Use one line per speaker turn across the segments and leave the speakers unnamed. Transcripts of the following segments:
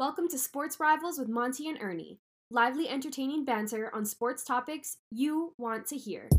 Welcome to Sports Rivals with Monty and Ernie. Lively, entertaining banter on sports topics you want to hear.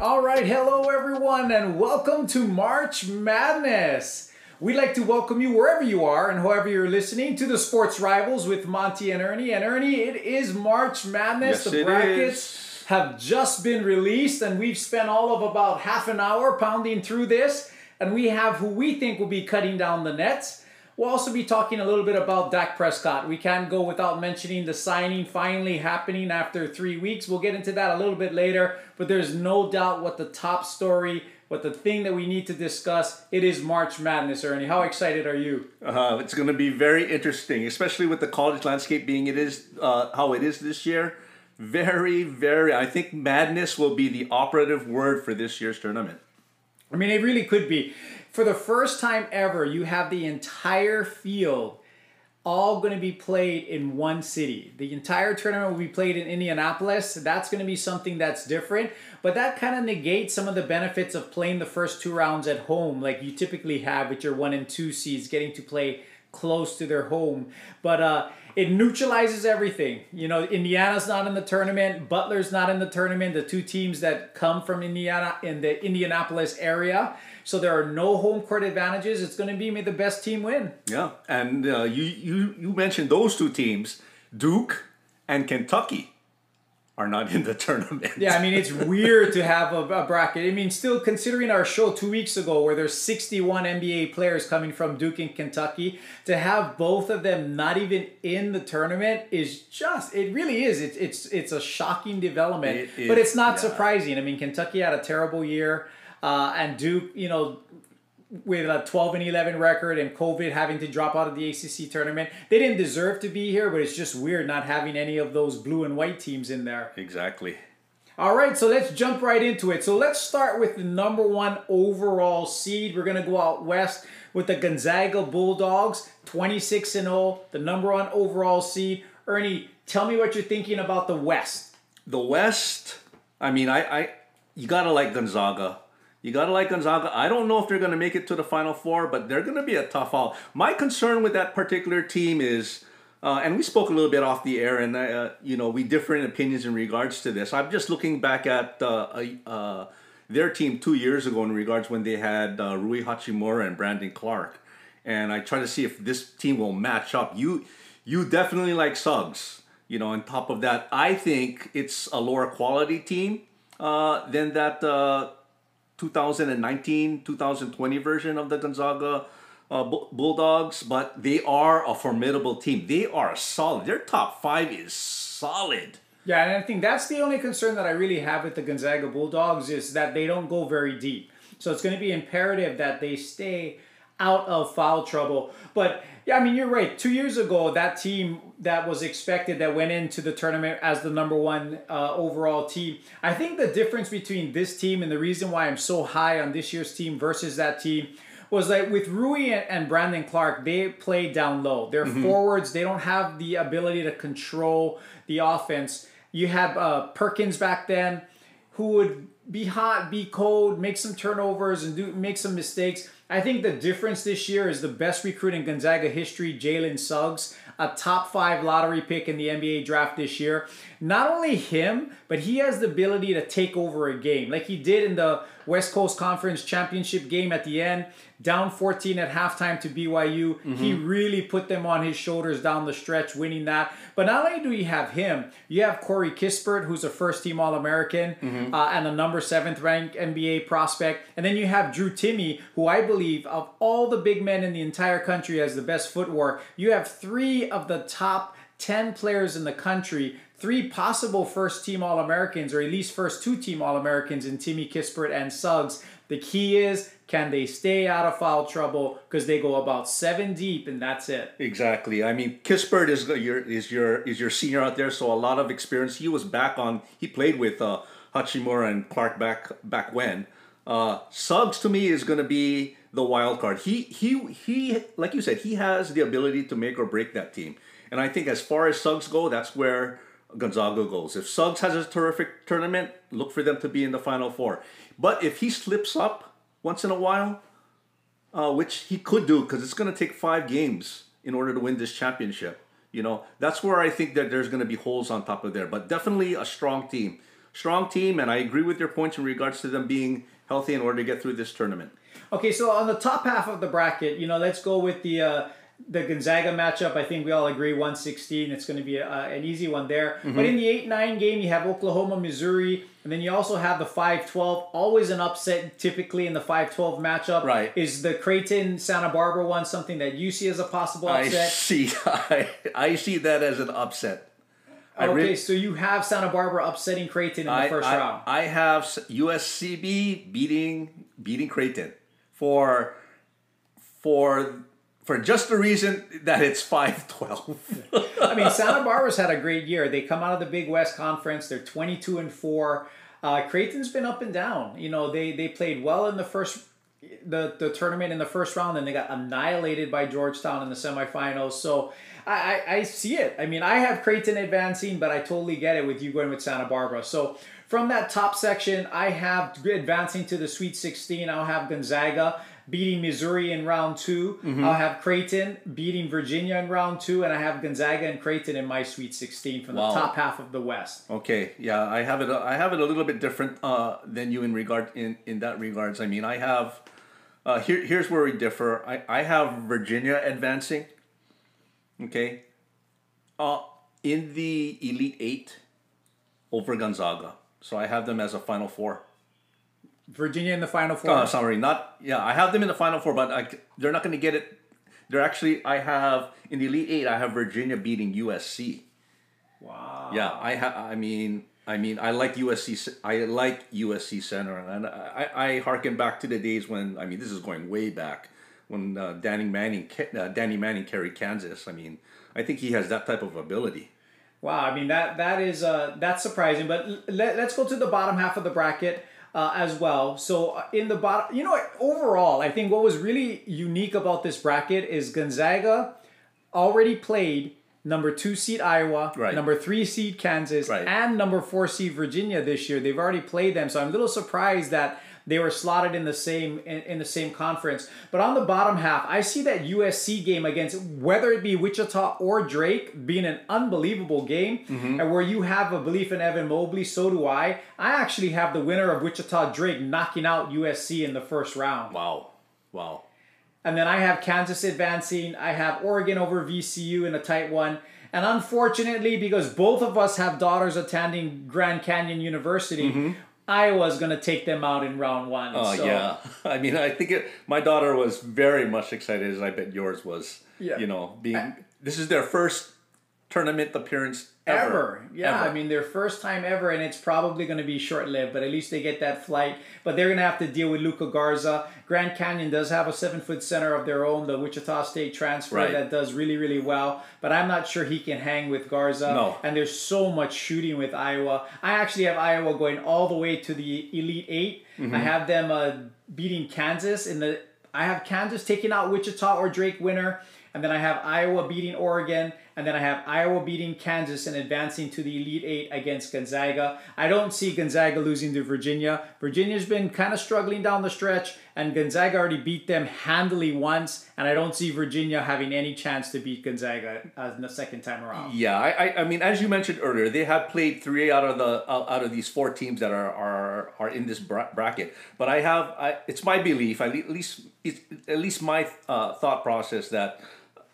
All right, hello everyone, and welcome to March Madness. We'd like to welcome you wherever you are and however you're listening to the Sports Rivals with Monty and Ernie. And Ernie, it is March Madness.
Yes,
the brackets
is.
have just been released, and we've spent all of about half an hour pounding through this. And we have who we think will be cutting down the nets. We'll also be talking a little bit about Dak Prescott. We can't go without mentioning the signing finally happening after three weeks. We'll get into that a little bit later, but there's no doubt what the top story, what the thing that we need to discuss. It is March Madness, Ernie. How excited are you?
Uh, it's going to be very interesting, especially with the college landscape being it is uh, how it is this year. Very, very. I think madness will be the operative word for this year's tournament.
I mean, it really could be. For the first time ever, you have the entire field all going to be played in one city. The entire tournament will be played in Indianapolis. That's going to be something that's different, but that kind of negates some of the benefits of playing the first two rounds at home, like you typically have with your one and two seeds getting to play close to their home. But uh, it neutralizes everything. You know, Indiana's not in the tournament, Butler's not in the tournament, the two teams that come from Indiana in the Indianapolis area. So there are no home court advantages. It's going to be may the best team win.
Yeah, and uh, you you you mentioned those two teams, Duke and Kentucky, are not in the tournament.
Yeah, I mean it's weird to have a, a, bracket. I mean, still considering our show two weeks ago where there's 61 NBA players coming from Duke and Kentucky, to have both of them not even in the tournament is just it really is. It's it's it's a shocking development,
It
but it's not
yeah.
surprising. I mean, Kentucky had a terrible year, uh, and Duke, you know. With a 12 and 11 record and COVID having to drop out of the ACC tournament, they didn't deserve to be here, but it's just weird not having any of those blue and white teams in there.
exactly.
All right, so let's jump right into it. So let's start with the number one overall seed. We're going to go out west with the Gonzaga Bulldogs, 26 and 0, the number one overall seed. Ernie, tell me what you're thinking about the West.
The West. I mean, I, I you gotta like Gonzaga. You gotta like Gonzaga. I don't know if they're gonna make it to the Final Four, but they're gonna be a tough out. My concern with that particular team is, uh, and we spoke a little bit off the air, and uh, you know we differ in opinions in regards to this. I'm just looking back at uh, uh, their team two years ago in regards when they had uh, Rui Hachimura and Brandon Clarke, and I try to see if this team will match up. You you definitely like Suggs. You know, on top of that, I think it's a lower quality team uh, than that uh, 2019 2020 version of the Gonzaga uh, Bulldogs, but they are a formidable team. They are solid. Their top five is solid.
Yeah, and I think that's the only concern that I really have with the Gonzaga Bulldogs is that they don't go very deep. So it's going to be imperative that they stay out of foul trouble. But yeah, I mean, you're right. Two years ago, that team that was expected that went into the tournament as the number one uh, overall team. I think the difference between this team and the reason why I'm so high on this year's team versus that team was like with Rui and, and Brandon Clarke, they play down low. They're forwards. They don't have the ability to control the offense. You had uh, Perkins back then, who would be hot, be cold, make some turnovers, and do make some mistakes. I think the difference this year is the best recruit in Gonzaga history, Jalen Suggs, a top five lottery pick in the NBA draft this year. Not only him, but he has the ability to take over a game, like he did in the West Coast Conference championship game at the end, down 14 at halftime to BYU. He really put them on his shoulders down the stretch, winning that. But not only do you have him, you have Corey Kispert, who's a first team All American uh, and a number seventh ranked NBA prospect. And then you have Drew Timme, who I believe, of all the big men in the entire country, has the best footwork. You have three of the top 10 players in the country, three possible first team All Americans, or at least first two team All Americans in Timme Kispert and Suggs. The key is can they stay out of foul trouble because they go about seven deep and that's it.
Exactly. I mean, Kispert is your is your is your senior out there, so a lot of experience. He was back on. He played with uh, Hachimura and Clarke back back when. Uh, Suggs to me is going to be the wild card. He he he like you said, he has the ability to make or break that team. And I think as far as Suggs go, that's where Gonzaga goes. If Suggs has a terrific tournament, look for them to be in the Final Four. But if he slips up once in a while, uh, which he could do because it's going to take five games in order to win this championship. You know, that's where I think that there's going to be holes on top of there. But definitely a strong team. Strong team, and I agree with your points in regards to them being healthy in order to get through this tournament.
Okay, so on the top half of the bracket, you know, let's go with the uh, the Gonzaga matchup. I think we all agree 116. It's going to be a, an easy one there. Mm-hmm. But in the 8 9 game, you have Oklahoma, Missouri, and then you also have the 5 12. Always an upset, typically in the 5 12 matchup.
Right.
Is the Creighton Santa Barbara one something that you see as a possible upset?
I see, I, I see that as an upset.
I okay, really, so you have Santa Barbara upsetting Creighton in the first
I,
round.
I have USCB beating beating Creighton for for for just the reason that it's 5-12.
I mean, Santa Barbara's had a great year. They come out of the Big West Conference. They're 22 and 4. Uh, Creighton's been up and down. You know, they they played well in the first the, the tournament in the first round, and they got annihilated by Georgetown in the semifinals. So I, I, I see it. I mean, I have Creighton advancing, but I totally get it with you going with Santa Barbara. So from that top section, I have advancing to the Sweet 16. I'll have Gonzaga beating Missouri in round 2 i mm-hmm. I'll have Creighton beating Virginia in round two, and I have Gonzaga and Creighton in my Sweet 16 from the top half of the West.
Okay, yeah, I have it. I have it a little bit different uh, than you in regard in in that regards. I mean, I have uh, here. Here's where we differ. I I have Virginia advancing. Okay. Uh, in the Elite Eight over Gonzaga. So I have them as a Final Four.
Virginia in the Final Four.
Oh, sorry, not yeah. I have them in the Final Four, but I, they're not going to get it. They're actually I have in the Elite Eight. I have Virginia beating USC.
Wow.
Yeah, I have. I mean, I mean, I like USC. I like USC center, and I I harken back to the days when I mean, this is going way back when uh, Danny Manning uh, Danny Manning carried Kansas. I mean, I think he has that type of ability.
Wow, I mean that that is uh, that's surprising. But let, let's go to the bottom half of the bracket uh, as well. So uh, in the bottom, you know, overall, I think what was really unique about this bracket is Gonzaga already played number two seed Iowa,
right.
number three seed Kansas,
right.
and number four seed Virginia this year. They've already played them, so I'm a little surprised that they were slotted in the same in, in, the same conference. But on the bottom half, I see that USC game against whether it be Wichita or Drake being an unbelievable game, mm-hmm. and where you have a belief in Evan Mobley, so do I. I actually have the winner of Wichita Drake knocking out USC in the first round.
Wow, wow.
And then I have Kansas advancing. I have Oregon over VCU in a tight one. And unfortunately, because both of us have daughters attending Grand Canyon University, mm-hmm. Iowa's going to take them out in round one.
Oh
so.
yeah, I mean, I think it, my daughter was very much excited, as I bet yours was. Yeah. You know, being this is their first tournament appearance ever. ever.
Yeah,
ever.
I mean their first time ever, and it's probably going to be short lived. But at least they get that flight. But they're going to have to deal with Luka Garza. Grand Canyon does have a seven foot center of their own, the Wichita State transfer
right.
that does really really well. But I'm not sure he can hang with Garza.
No.
And there's so much shooting with Iowa. I actually have Iowa going all the way to the Elite 8 mm-hmm. I have them uh, beating Kansas in the. I have Kansas taking out Wichita or Drake winner and then I have Iowa beating Oregon, and then I have Iowa beating Kansas and advancing to the Elite Eight against Gonzaga. I don't see Gonzaga losing to Virginia. Virginia's been kind of struggling down the stretch, and Gonzaga already beat them handily once, and I don't see Virginia having any chance to beat Gonzaga uh, the second time around.
Yeah, I, I, mean, as you mentioned earlier, they have played three out of the out of these four teams that are are, are in this bracket. But I have, I, it's my belief, at least, at least my uh, thought process that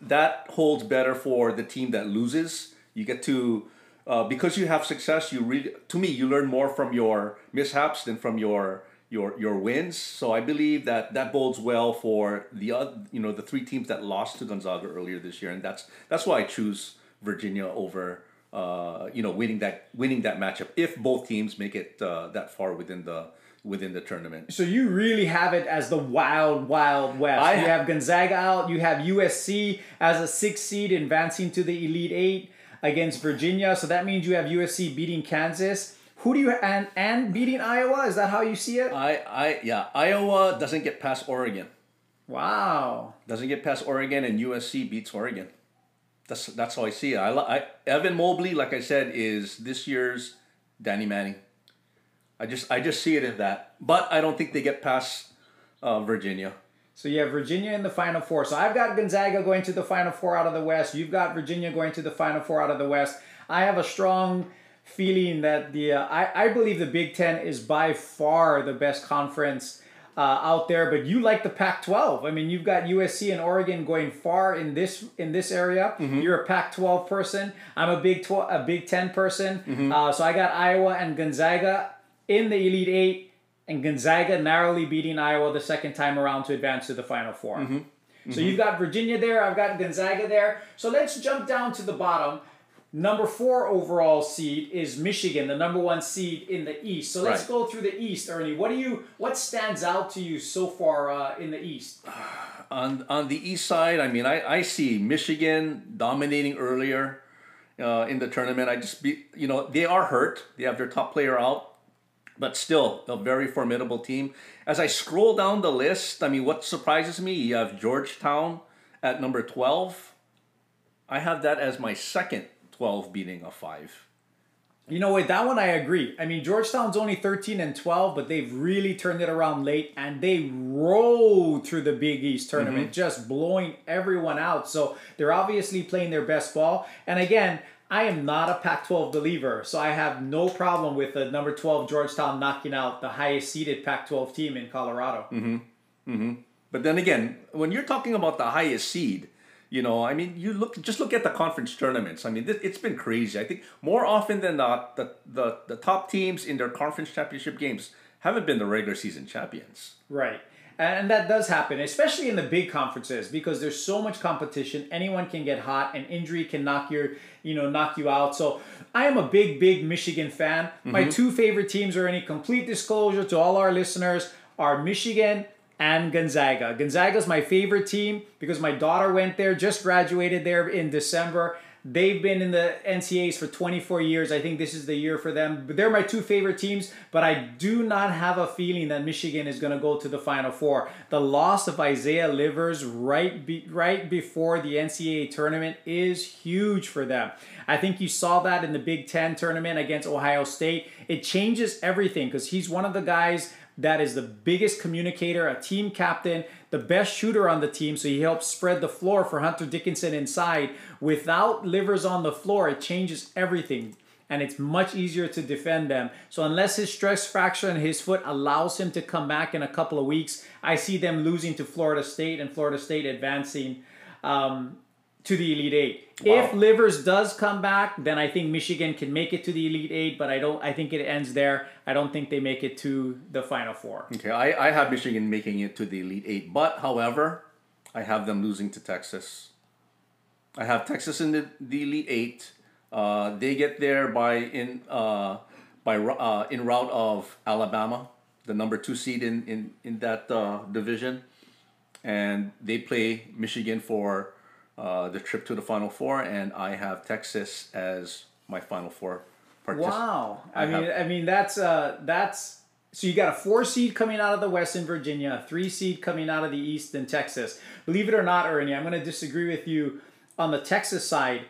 that holds better for the team that loses. You get to uh, because you have success. You really, to me, you learn more from your mishaps than from your your your wins. So I believe that that bodes well for the other, you know, the three teams that lost to Gonzaga earlier this year, and that's that's why I choose Virginia over. Uh, you know, winning that winning that matchup if both teams make it uh, that far within the within the tournament.
So you really have it as the wild, wild west. I you have Gonzaga out. You have USC as a six seed advancing to the Elite Eight against Virginia. So that means you have USC beating Kansas. Who do you and and beating Iowa? Is that how you see it?
I I yeah. Iowa doesn't get past Oregon.
Wow.
Doesn't get past Oregon, and USC beats Oregon. That's that's how I see it. I, I Evan Mobley, like I said, is this year's Danny Manning. I just I just see it in that, but I don't think they get past uh, Virginia.
So you have Virginia in the Final Four. So I've got Gonzaga going to the Final Four out of the West. You've got Virginia going to the Final Four out of the West. I have a strong feeling that the uh, I, I believe the Big Ten is by far the best conference uh, out there. But you like the Pac-12. I mean, you've got USC and Oregon going far in this in this area. You're a Pac-12 person. I'm a Big 12, a Big Ten person. Uh, so I got Iowa and Gonzaga in the Elite Eight, and Gonzaga narrowly beating Iowa the second time around to advance to the Final 4 So you've got Virginia there. I've got Gonzaga there. So let's jump down to the bottom. Number four overall seed is Michigan, the number one seed in the East. So let's
Right.
go through the East, Ernie. What do you? What stands out to you so far uh, in the East?
on on the east side, I mean, I, I see Michigan dominating earlier uh, in the tournament. I just be you know they are hurt. They have their top player out, but still a very formidable team. As I scroll down the list, I mean, what surprises me, you have Georgetown at number twelve. I have that as my second twelve beating a five.
You know, what? that one, I agree. I mean, Georgetown's only 13 and 12, but they've really turned it around late and they rode through the Big East tournament, mm-hmm. just blowing everyone out. So they're obviously playing their best ball. And again, I am not a Pac 12 believer, so I have no problem with the number 12 Georgetown knocking out the highest seeded Pac 12 team in Colorado. Mm-hmm. Mm-hmm.
But then again, when you're talking about the highest seed, you know, I mean, you look just look at the conference tournaments. I mean, this, it's been crazy. I think more often than not, the, the the top teams in their conference championship games haven't been the regular season champions.
Right. And that does happen, especially in the big conferences, because there's so much competition. Anyone can get hot, and injury can knock your, you know, knock you out. So I am a big, big Michigan fan. Mm-hmm. My two favorite teams are any complete disclosure to all our listeners are Michigan and Gonzaga. Gonzaga's my favorite team because my daughter went there, just graduated there in December. They've been in the NCAAs for 24 years. I think this is the year for them. But they're my two favorite teams, but I do not have a feeling that Michigan is going to go to the Final Four. The loss of Isaiah Livers right be, right before the NCAA tournament is huge for them. I think you saw that in the Big 10 tournament against Ohio State. It changes everything because he's one of the guys that is the biggest communicator, a team captain, the best shooter on the team. So he helps spread the floor for Hunter Dickinson inside. Without Livers on the floor, it changes everything. And it's much easier to defend them. So unless his stress fracture in his foot allows him to come back in a couple of weeks, I see them losing to Florida State and Florida State advancing um, to the Elite Eight. If Livers does come back, then I think Michigan can make it to the Elite Eight, but I don't. I think it ends there. I don't think they make it to the Final Four.
Okay, I, I have Michigan making it to the Elite Eight, but however, I have them losing to Texas. I have Texas in the, the Elite Eight. Uh, they get there by in uh, by uh, in route of Alabama, the number two seed in in in that uh, division, and they play Michigan for uh, the trip to the Final Four, and I have Texas as my Final Four. partic-
Wow. I,
I
mean,
have-
I mean that's uh that's so you got a four seed coming out of the West in Virginia, a three seed coming out of the East in Texas. Believe it or not, Ernie, I'm going to disagree with you on the Texas side.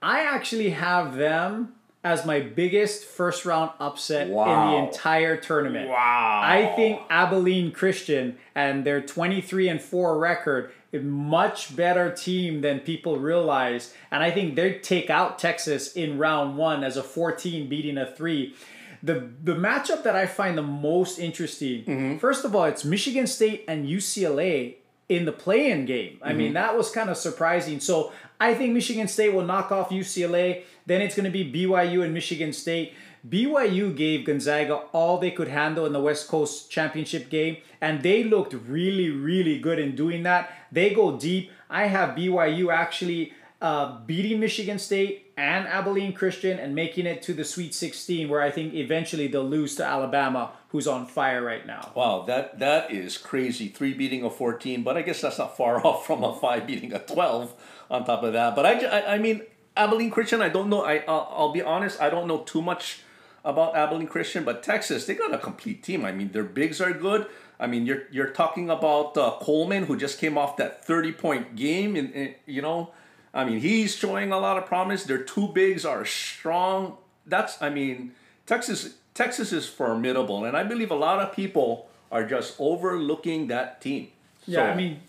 I actually have them as my biggest first round upset in the entire tournament.
Wow.
I think Abilene Christian and their 23 and 4 record is much better team than people realize. And I think they take out Texas in round one as a 14 beating a 3. The the matchup that I find the most interesting, mm-hmm. first of all, it's Michigan State and UCLA in the play-in game. I mean, that was kind of surprising. So I think Michigan State will knock off UCLA. Then it's going to be BYU and Michigan State. BYU gave Gonzaga all they could handle in the West Coast Championship game, and they looked really, really good in doing that. They go deep. I have BYU actually uh, beating Michigan State and Abilene Christian and making it to the Sweet 16, where I think eventually they'll lose to Alabama, who's on fire right now.
Wow, that that is crazy. Three beating a fourteen, but I guess that's not far off from a five beating a twelve. On top of that, but I, I, I mean Abilene Christian. I don't know. I I'll, I'll be honest. I don't know too much about Abilene Christian, but Texas they got a complete team. I mean their bigs are good. I mean you're you're talking about uh, Coleman who just came off that thirty point game, and you know. I mean, he's showing a lot of promise. Their two bigs are strong. That's, I mean, Texas Texas is formidable, and I believe a lot of people are just overlooking that team.
Yeah,
So-
I mean,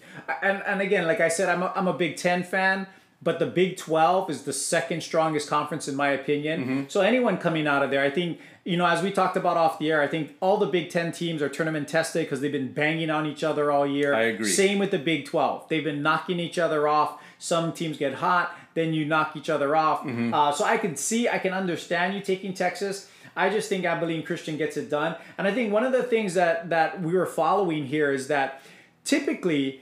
and and again, like I said, I'm a, I'm a Big Ten fan, but the Big Twelve is the second strongest conference in my opinion.
Mm-hmm.
So anyone coming out of there, I think you know, as we talked about off the air, I think all the Big Ten teams are tournament tested because they've been banging on each other all year.
I agree.
Same with the Big Twelve; they've been knocking each other off. Some teams get hot, then you knock each other off.
Mm-hmm.
Uh, so I can see, I can understand you taking Texas. I just think Abilene Christian gets it done, and I think one of the things that that we were following here is that typically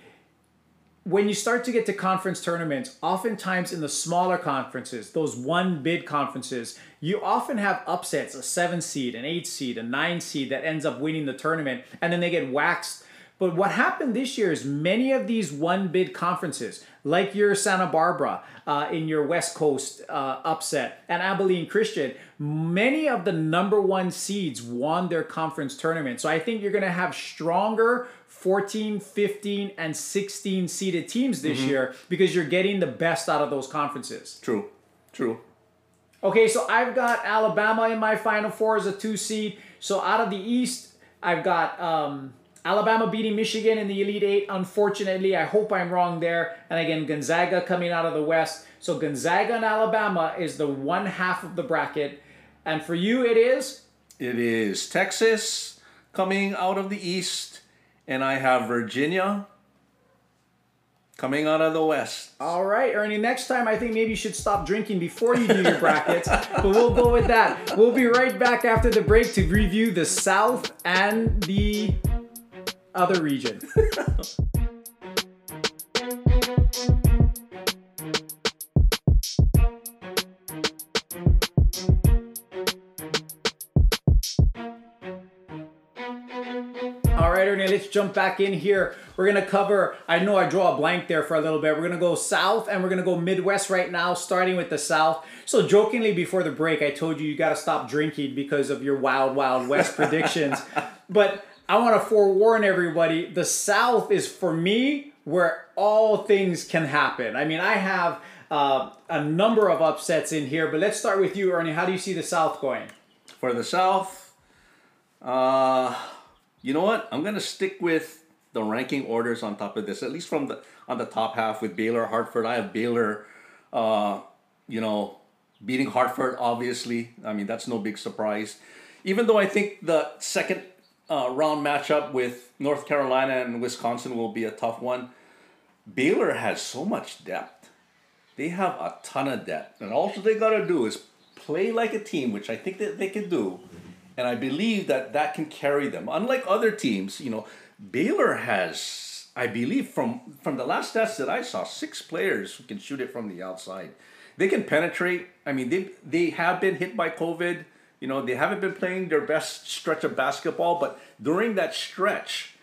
when you start to get to conference tournaments, oftentimes in the smaller conferences, those one bid conferences, you often have upsets a seven seed, an eight seed, a nine seed that ends up winning the tournament, and then they get waxed. But what happened this year is many of these one bid conferences, like your Santa Barbara uh, in your West Coast uh, upset and Abilene Christian, many of the number one seeds won their conference tournament. So I think you're going to have stronger 14, 15, and 16 seeded teams this year because you're getting the best out of those conferences.
True, true.
Okay, so I've got Alabama in my Final Four as a two seed. So out of the East, I've got um, Alabama beating Michigan in the Elite Eight. Unfortunately, I hope I'm wrong there. And again, Gonzaga coming out of the West. So Gonzaga and Alabama is the one half of the bracket. And for you, it is?
It is Texas coming out of the East, and I have Virginia coming out of the West.
All right, Ernie. Next time, I think maybe you should stop drinking before you do your brackets. but we'll go with that. We'll be right back after the break to review the South and the other region. All right, Ernie, let's jump back in here. We're to cover, I know I draw a blank there for a little bit. We're to go south and we're to go Midwest right now, starting with the south. So, jokingly before the break, I told you you got to stop drinking because of your wild, wild West predictions. But I want to forewarn everybody the south is for me where all things can happen. I mean, I have uh, a number of upsets in here, but let's start with you, Ernie. How do you see the south going?
For the South, uh, you know what? I'm gonna stick with the ranking orders on top of this, at least from the on the top half with Baylor, Hartford. I have Baylor, uh, you know, beating Hartford. Obviously, I mean that's no big surprise. Even though I think the second uh, round matchup with North Carolina and Wisconsin will be a tough one, Baylor has so much depth. They have a ton of depth, and all they got to do is play like a team, which I think that they can do, and I believe that that can carry them. Unlike other teams, you know, Baylor has, I believe, from from the last stats that I saw, six players who can shoot it from the outside. They can penetrate. I mean, they they have been hit by COVID. You know, they haven't been playing their best stretch of basketball, but during that stretch,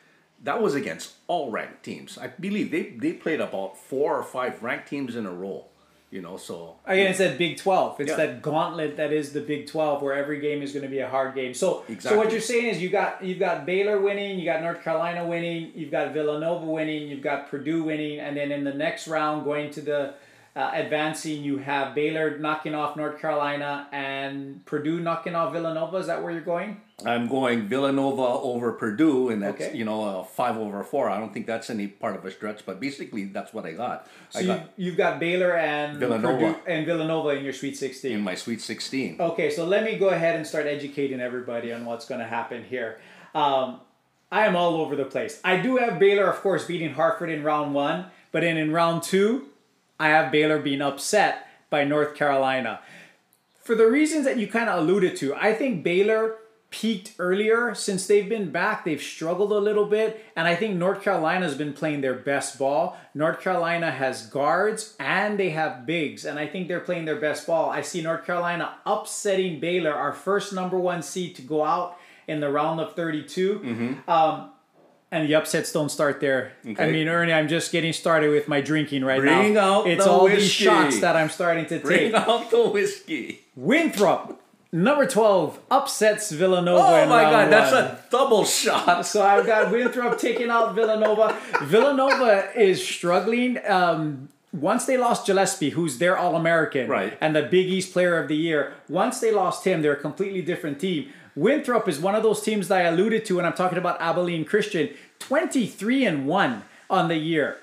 that was against all ranked teams. I believe they they played about four or five ranked teams in a row. You know, so
Again, it's that Big 12. It's
Yeah.
that gauntlet that is the Big 12 where every game is going to be a hard game. So, so what you're saying is you got you've got Baylor winning, you got North Carolina winning, you've got Villanova winning, you've got Purdue winning, and then in the next round going to the uh, advancing, you have Baylor knocking off North Carolina and Purdue knocking off Villanova. Is that where you're going?
I'm going Villanova over Purdue, and that's
Okay.
you know a five over four. I don't think that's any part of a stretch, but basically that's what I got.
So
I
you,
got
you've got Baylor and
Villanova.
Purdue and Villanova in your Sweet 16.
in my Sweet Sixteen.
Okay, so let me go ahead and start educating everybody on what's going to happen here. Um, I am all over the place. I do have Baylor, of course, beating Hartford in round one, but then in round two, I have Baylor being upset by North Carolina. For the reasons that you kind of alluded to, I think Baylor peaked earlier. Since they've been back, they've struggled a little bit, and I think North Carolina's been playing their best ball. North Carolina has guards and they have bigs, and I think they're playing their best ball. I see North Carolina upsetting Baylor, our first number one seed to go out in the round of 32. Um, and the upsets don't start there. I mean, Ernie, I'm just getting started with my drinking right
Bring
now.
out
it's all these shots that I'm starting to
Bring
take.
out the whiskey.
Winthrop, number 12, upsets Villanova.
Oh my God, that's a double shot.
So I've got Winthrop taking out Villanova. Villanova is struggling. Um, once they lost Gillespie, who's their All American,
Right.
and the Big East Player of the Year, once they lost him, they're a completely different team. Winthrop is one of those teams that I alluded to when I'm talking about Abilene Christian. 23 and 1 on the year.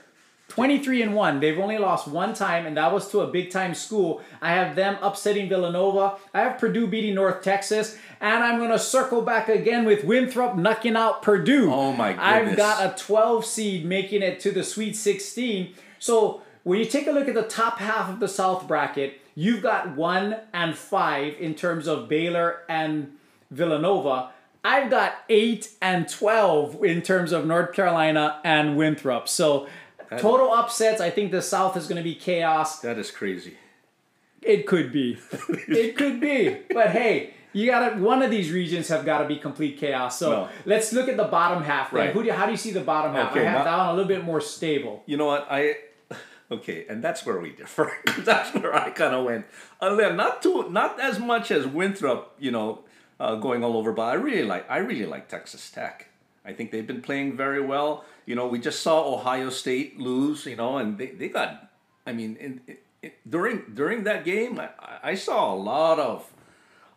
23 and 1. They've only lost one time, and that was to a big time school. I have them upsetting Villanova. I have Purdue beating North Texas. And I'm going to circle back again with Winthrop knocking out Purdue.
Oh, my goodness.
I've got a 12 seed making it to the Sweet 16. So when you take a look at the top half of the South bracket, you've got one and five in terms of Baylor and Villanova. I've got eight and 12 in terms of North Carolina and Winthrop. So total upsets, I think the South is going to be chaos.
That is crazy.
It could be. it could be. But hey, you gotta one of these regions have got to be complete chaos. So
Well-
let's look at the bottom half. Then.
Right.
Who do, how do you see the bottom half?
Okay,
I have
now-
that one a little bit more stable.
You know what? I okay, and that's where we differ. that's where I kind of went. Not too, not as much as Winthrop. You know, uh, going all over, but I really like. I really like Texas Tech. I think they've been playing very well. You know, we just saw Ohio State lose. You know, and they, they got. I mean, in, in, during during that game, I, I saw a lot of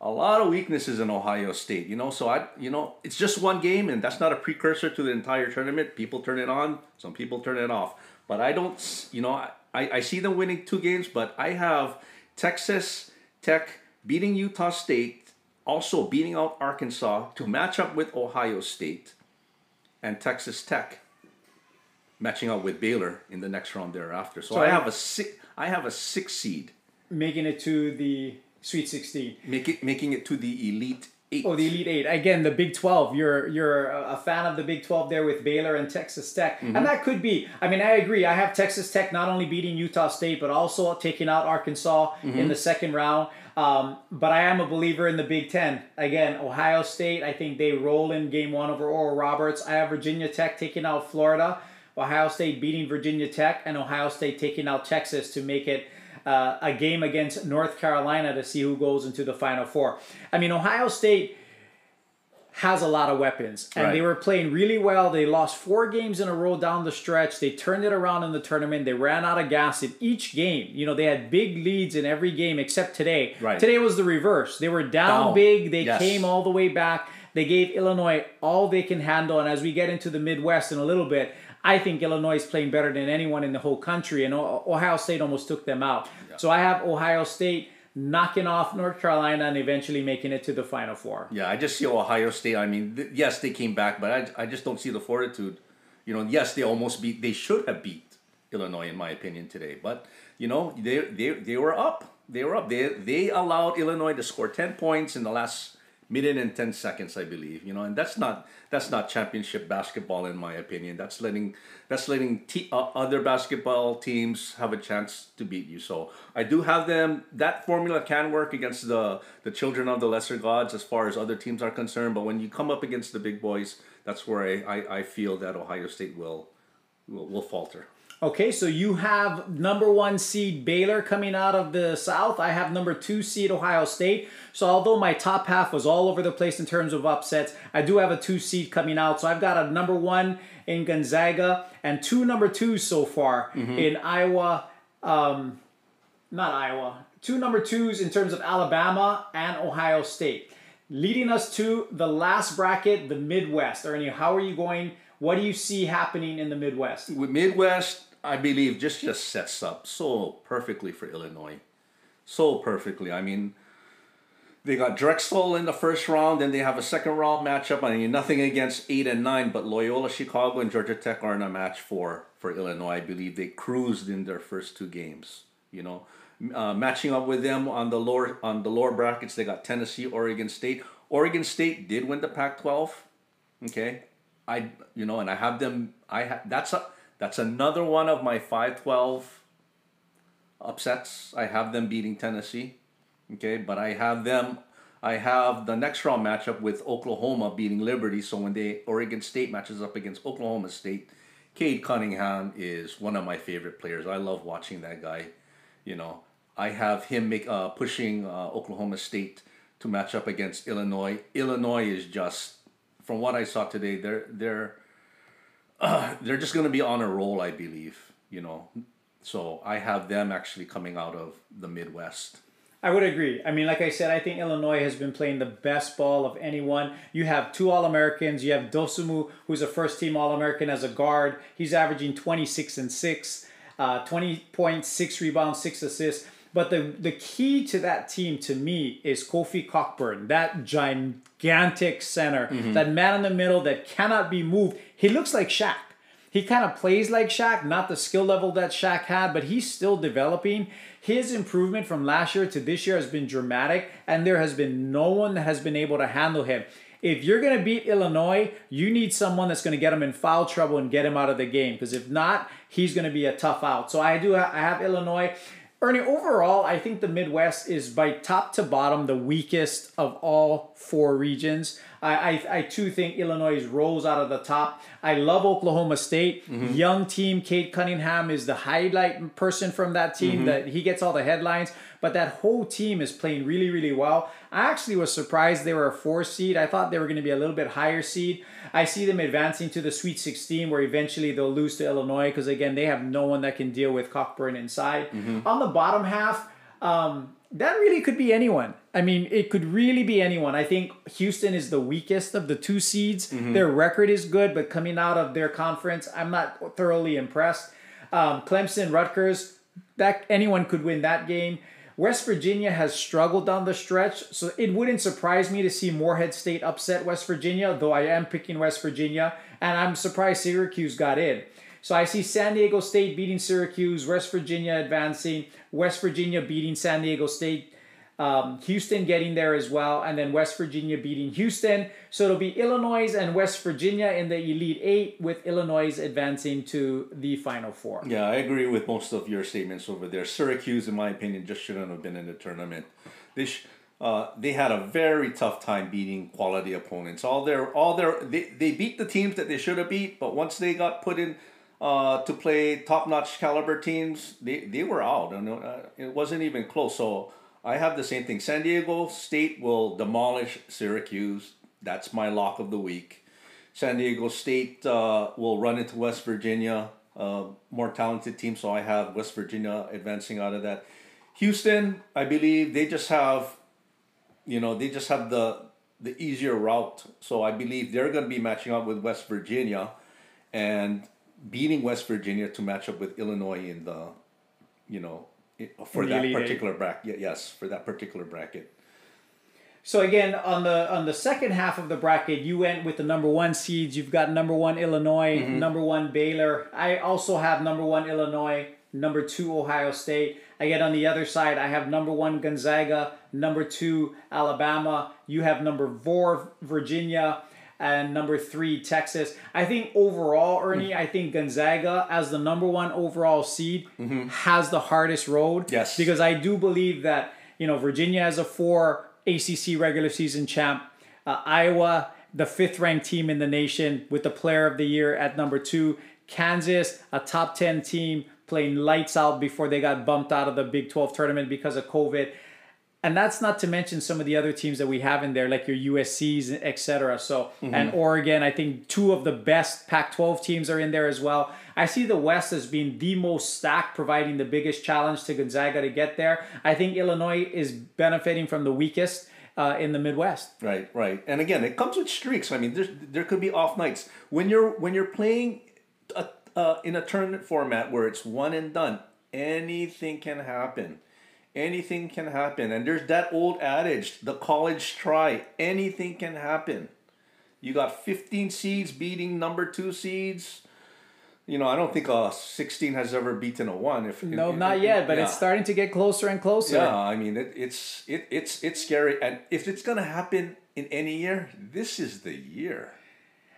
a lot of weaknesses in Ohio State, you know. So I, you know, it's just one game, and that's not a precursor to the entire tournament. People turn it on, some people turn it off. But I don't, you know, I, I see them winning two games, but I have Texas Tech beating Utah State, also beating out Arkansas to match up with Ohio State, and Texas Tech matching up with Baylor in the next round thereafter. So,
So
I have a six, I have a six seed,
Making it to the Sweet 16.
making making it to the Elite Eight.
Oh, the Elite Eight. Again, the Big 12. You're you're a a fan of the Big 12 there with Baylor and Texas Tech.
Mm-hmm.
And that could be. I mean, I agree. I have Texas Tech not only beating Utah State, but also taking out Arkansas
Mm-hmm.
in the second round. Um, but I am a believer in the Big Ten. Again, Ohio State, I think they roll in game one over Oral Roberts. I have Virginia Tech taking out Florida. Ohio State beating Virginia Tech, and Ohio State taking out Texas to make it uh, a game against North Carolina to see who goes into the Final Four. I mean, Ohio State has a lot of weapons, and they were playing really well. They lost four games in a row down the stretch. They turned it around in the tournament. They ran out of gas in each game. You know, they had big leads in every game except today.
Right.
Today was the reverse. They were down,
Down.
big. They
Yes.
came all the way back. They gave Illinois all they can handle. And as we get into the Midwest in a little bit, I think Illinois is playing better than anyone in the whole country, and Ohio State almost took them out. So I have Ohio State knocking off North Carolina and eventually making it to the Final Four.
Yeah, I just see Ohio State. I mean, th- yes, they came back, but I, I just don't see the fortitude. You know, yes, they almost beat. They should have beat Illinois, in my opinion, today. But you know, they they they were up. They were up. They they allowed Illinois to score ten points in the last minute and ten seconds, I believe. You know, and that's not that's not championship basketball, in my opinion. That's letting that's letting te- uh, other basketball teams have a chance to beat you. So I do have them. That formula can work against the the children of the lesser gods as far as other teams are concerned. But when you come up against the big boys, that's where I, I, I feel that Ohio State will will, will falter.
Okay, so you have number one seed Baylor coming out of the South. I have number two seed Ohio State. So although my top half was all over the place in terms of upsets, I do have a two seed coming out. So I've got a number one in Gonzaga and two number twos so far in Iowa. Um, not Iowa. Two number twos in terms of Alabama and Ohio State. Leading us to the last bracket, the Midwest. Ernie, how are you going? What do you see happening in the Midwest?
With Midwest, I believe just just sets up so perfectly for Illinois, so perfectly. I mean, they got Drexel in the first round, then they have a second round matchup. I mean, nothing against eight and nine, but Loyola Chicago and Georgia Tech are in a match for for Illinois. I believe they cruised in their first two games. You know, uh, matching up with them on the lower on the lower brackets, they got Tennessee, Oregon State. Oregon State did win the Pac-12. Okay, I you know, and I have them. I ha- that's a that's another one of my five twelve upsets. I have them beating Tennessee. Okay, but I have them. I have the next round matchup with Oklahoma beating Liberty. So when the Oregon State matches up against Oklahoma State, Cade Cunningham is one of my favorite players. I love watching that guy. You know, I have him make uh, pushing uh, Oklahoma State to match up against Illinois. Illinois is just, from what I saw today, they're they're uh, they're just going to be on a roll. I believe. You know, So I have them actually coming out of the Midwest.
I would agree. I mean, like I said, I think Illinois has been playing the best ball of anyone. You have two All Americans. You have Dosunmu, who's a first team All American as a guard. He's averaging 26 and 6, uh, 20.6 rebounds, 6 assists. But the, the key to that team to me is Kofi Cockburn, that gigantic center, mm-hmm. that man in the middle that cannot be moved. He looks like Shaq. He kind of plays like Shaq, not the skill level that Shaq had, but he's still developing. His improvement from last year to this year has been dramatic, and there has been no one that has been able to handle him. If you're going to beat Illinois, you need someone that's going to get him in foul trouble and get him out of the game. Because if not, he's going to be a tough out. So I do. I have Illinois. Ernie, overall, I think the Midwest is by top to bottom the weakest of all four regions. I, I, I too think Illinois rolls out of the top. I love Oklahoma State. Mm-hmm. Young team. Cade Cunningham is the highlight person from that team. Mm-hmm. That he gets all the headlines, but that whole team is playing really, really well. I actually was surprised they were a four seed. I thought they were going to be a little bit higher seed. I see them advancing to the Sweet 16, where eventually they'll lose to Illinois because again they have no one that can deal with Cockburn inside. Mm-hmm. On the bottom half. Um, that really could be anyone. I mean, it could really be anyone. I think Houston is the weakest of the two seeds. Mm-hmm. Their record is good, but coming out of their conference, I'm not thoroughly impressed. Um, Clemson, Rutgers, that anyone could win that game. West Virginia has struggled down the stretch, so it wouldn't surprise me to see Morehead State upset West Virginia, though I am picking West Virginia, and I'm surprised Syracuse got in. So I see San Diego State beating Syracuse, West Virginia advancing, West Virginia beating San Diego State, um, Houston getting there as well, and then West Virginia beating Houston. So it'll be Illinois and West Virginia in the Elite Eight, with Illinois advancing to the Final Four.
Yeah, I agree with most of your statements over there. Syracuse, in my opinion, just shouldn't have been in the tournament. They sh- uh, they had a very tough time beating quality opponents. All their all their they, they beat the teams that they should have beat, but once they got put in uh, to play top-notch caliber teams, they, they were out. And uh, it wasn't even close. So I have the same thing. San Diego State will demolish Syracuse. That's my lock of the week. San Diego State uh, will run into West Virginia, uh, more talented team. So I have West Virginia advancing out of that. Houston, I believe they just have, you know, they just have the the easier route. So I believe they're going to be matching up with West Virginia, and beating West Virginia to match up with Illinois in the, you know, for that particular bracket. Yes, for that particular bracket.
So again, on the on the second half of the bracket, you went with the number one seeds. You've got number one Illinois, mm-hmm. number one Baylor. I also have number one Illinois, number two Ohio State. I get on the other side. I have number one Gonzaga, number two Alabama. You have number four Virginia, and number three Texas. I think overall, Ernie, mm. I think Gonzaga as the number one overall seed mm-hmm. has the hardest road.
Yes,
because I do believe that you know Virginia as a four ACC regular season champ, uh, Iowa the fifth ranked team in the nation with the player of the year at number two. Kansas, a top 10 team playing lights out before they got bumped out of the Big 12 tournament because of COVID and that's not to mention some of the other teams that we have in there, like your USC's, etc. So, mm-hmm. and Oregon, I think two of the best Pac-12 teams are in there as well. I see the West as being the most stacked, providing the biggest challenge to Gonzaga to get there. I think Illinois is benefiting from the weakest. Uh, in the Midwest,
right, right, and again, it comes with streaks. I mean, there there could be off nights when you're when you're playing a, uh, in a tournament format where it's one and done. Anything can happen anything can happen. And there's that old adage, the college try, anything can happen. You got 15 seeds beating number two seeds. You know, I don't think a 16 has ever beaten a one. If
no, not yet, but yeah. it's starting to get closer and closer.
Yeah, I mean, it, it's it, it's it's scary, and if it's gonna happen in any year, this is the year.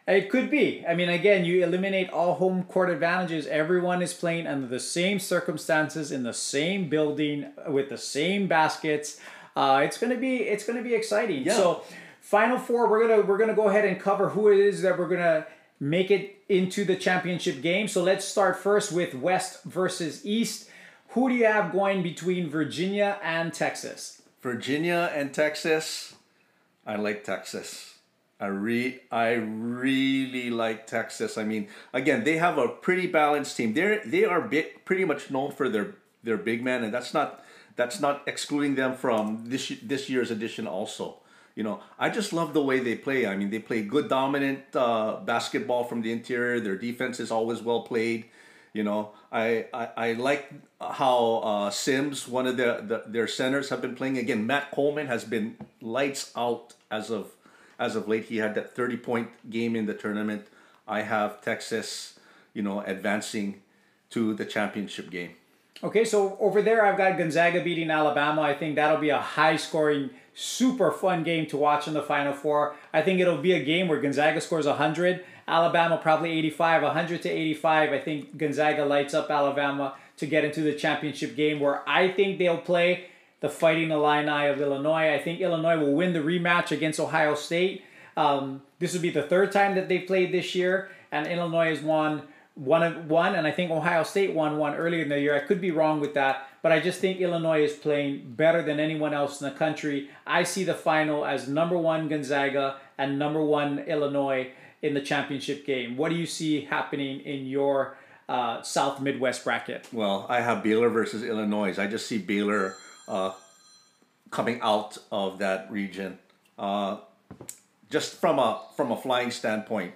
It could be. I mean, again, you eliminate all home court advantages. Everyone is playing under the same circumstances in the same building with the same baskets. Uh, it's gonna be it's gonna be exciting. Yeah. So, final four, we're gonna we're gonna go ahead and cover who it is that we're gonna make it into the championship game. So let's start first with West versus East. Who do you have going between Virginia and Texas?
Virginia and Texas. I like Texas. I re I really like Texas. I mean, again, they have a pretty balanced team. They're they are bit, pretty much known for their their big man, and that's not that's not excluding them from this this year's edition. Also, you know, I just love the way they play. I mean, they play good, dominant uh, basketball from the interior. Their defense is always well played. You know, I I, I like how uh, Sims, one of the, the their centers, have been playing. Again, Matt Coleman has been lights out as of as of late. He had that 30 point game in the tournament. I have Texas, you know, advancing to the championship game.
Okay, so over there I've got Gonzaga beating Alabama. I think that'll be a high scoring, super fun game to watch in the Final Four. I think it'll be a game where Gonzaga scores 100, Alabama probably 85, 100 to 85. I think Gonzaga lights up Alabama to get into the championship game where I think they'll play the Fighting Illini of Illinois. I think Illinois will win the rematch against Ohio State. Um, this will be the third time that they played this year, and Illinois has won one one, and I think Ohio State won one earlier in the year. I could be wrong with that, but I just think Illinois is playing better than anyone else in the country. I see the final as number one Gonzaga and number one Illinois in the championship game. What do you see happening in your uh, South Midwest bracket?
Well, I have Baylor versus Illinois. I just see Baylor uh, coming out of that region. Uh, just from a from a flying standpoint,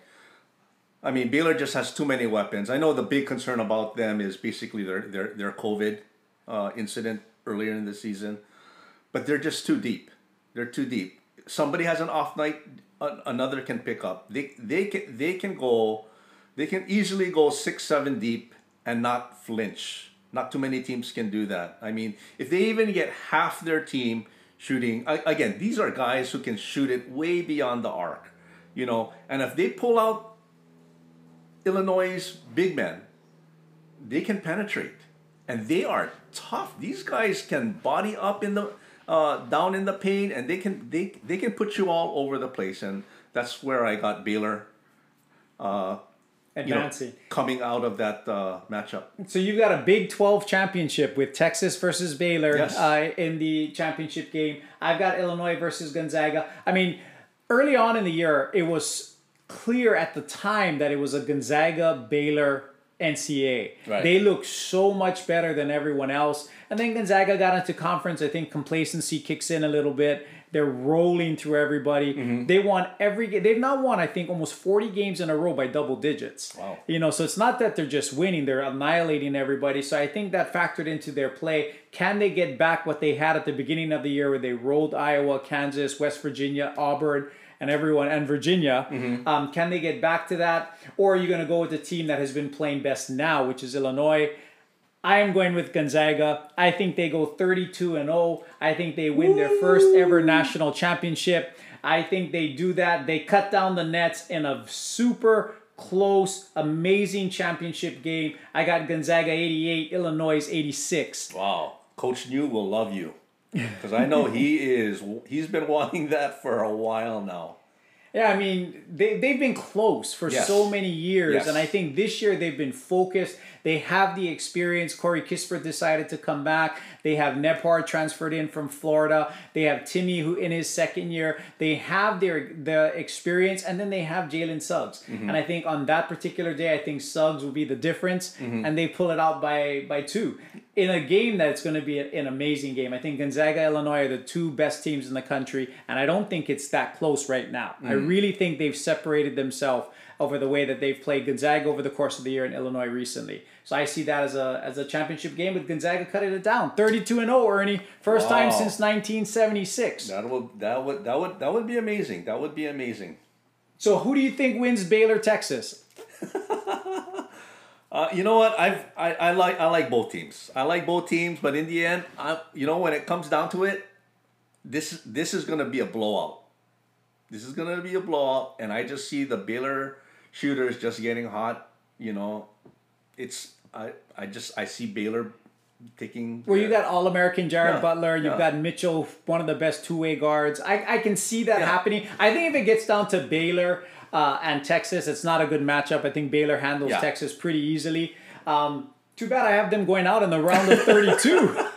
I mean Baylor just has too many weapons. I know the big concern about them is basically their their their COVID uh, incident earlier in the season, but they're just too deep. They're too deep. Somebody has an off night, another can pick up. They they can they can go, they can easily go six seven deep and not flinch not too many teams can do that. I mean, if they even get half their team shooting, again, these are guys who can shoot it way beyond the arc, you know. And if they pull out Illinois' big men, they can penetrate, and they are tough. These guys can body up in the uh, down in the paint, and they can they they can put you all over the place. And that's where I got Baylor. Uh, advancing. You know, coming out of that uh, matchup.
So you've got a Big 12 championship with Texas versus Baylor yes. uh, in the championship game. I've got Illinois versus Gonzaga. I mean, early on in the year, it was clear at the time that it was a Gonzaga Baylor NCAA. Right. They look so much better than everyone else. And then Gonzaga got into conference. I think complacency kicks in a little bit. They're rolling through everybody. Mm-hmm. They won every game. They've now won, I think, almost 40 games in a row by double digits. Wow. You know, so it's not that they're just winning, they're annihilating everybody. So I think that factored into their play. Can they get back what they had at the beginning of the year where they rolled Iowa, Kansas, West Virginia, Auburn? and everyone and Virginia. Mm-hmm. Um, can they get back to that, or are you going to go with the team that has been playing best now, which is Illinois? I am going with Gonzaga. I think they go 32 and 0. I think they win their first ever national championship. I think they do that. They cut down the nets in a super close, amazing championship game. I got Gonzaga 88, Illinois 86.
Wow. Coach Few will love you. Because I know he is, he's been wanting that for a while now.
Yeah, I mean, they, they've been close for yes. so many years. Yes. And I think this year they've been focused. They have the experience. Corey Kispert decided to come back. They have Nembhard transferred in from Florida. They have Timme, who in his second year. They have their the experience, and then they have Jalen Suggs. Mm-hmm. And I think on that particular day, I think Suggs will be the difference, mm-hmm. and they pull it out by by two in a game that's going to be an amazing game. I think Gonzaga, Illinois are the two best teams in the country, and I don't think it's that close right now. Mm-hmm. I really think they've separated themselves over the way that they've played Gonzaga over the course of the year in Illinois recently. So I see that as a as a championship game with Gonzaga cutting it down, thirty two and zero, oh, Ernie, first wow. time since nineteen seventy six.
That would that would that would that would be amazing. That would be amazing.
So who do you think wins Baylor Texas?
uh, you know what? I've I, I like I like both teams. I like both teams, but in the end, I you know when it comes down to it, this this is gonna be a blowout. This is gonna be a blowout, and I just see the Baylor shooters just getting hot. You know, it's I I just I see Baylor taking.
Well, you got All American Jared yeah, Butler. You've yeah. got Mitchell, one of the best two way guards. I I can see that yeah. happening. I think if it gets down to Baylor uh, and Texas, it's not a good matchup. I think Baylor handles Texas pretty easily. Um, too bad I have them going out in the round of 32.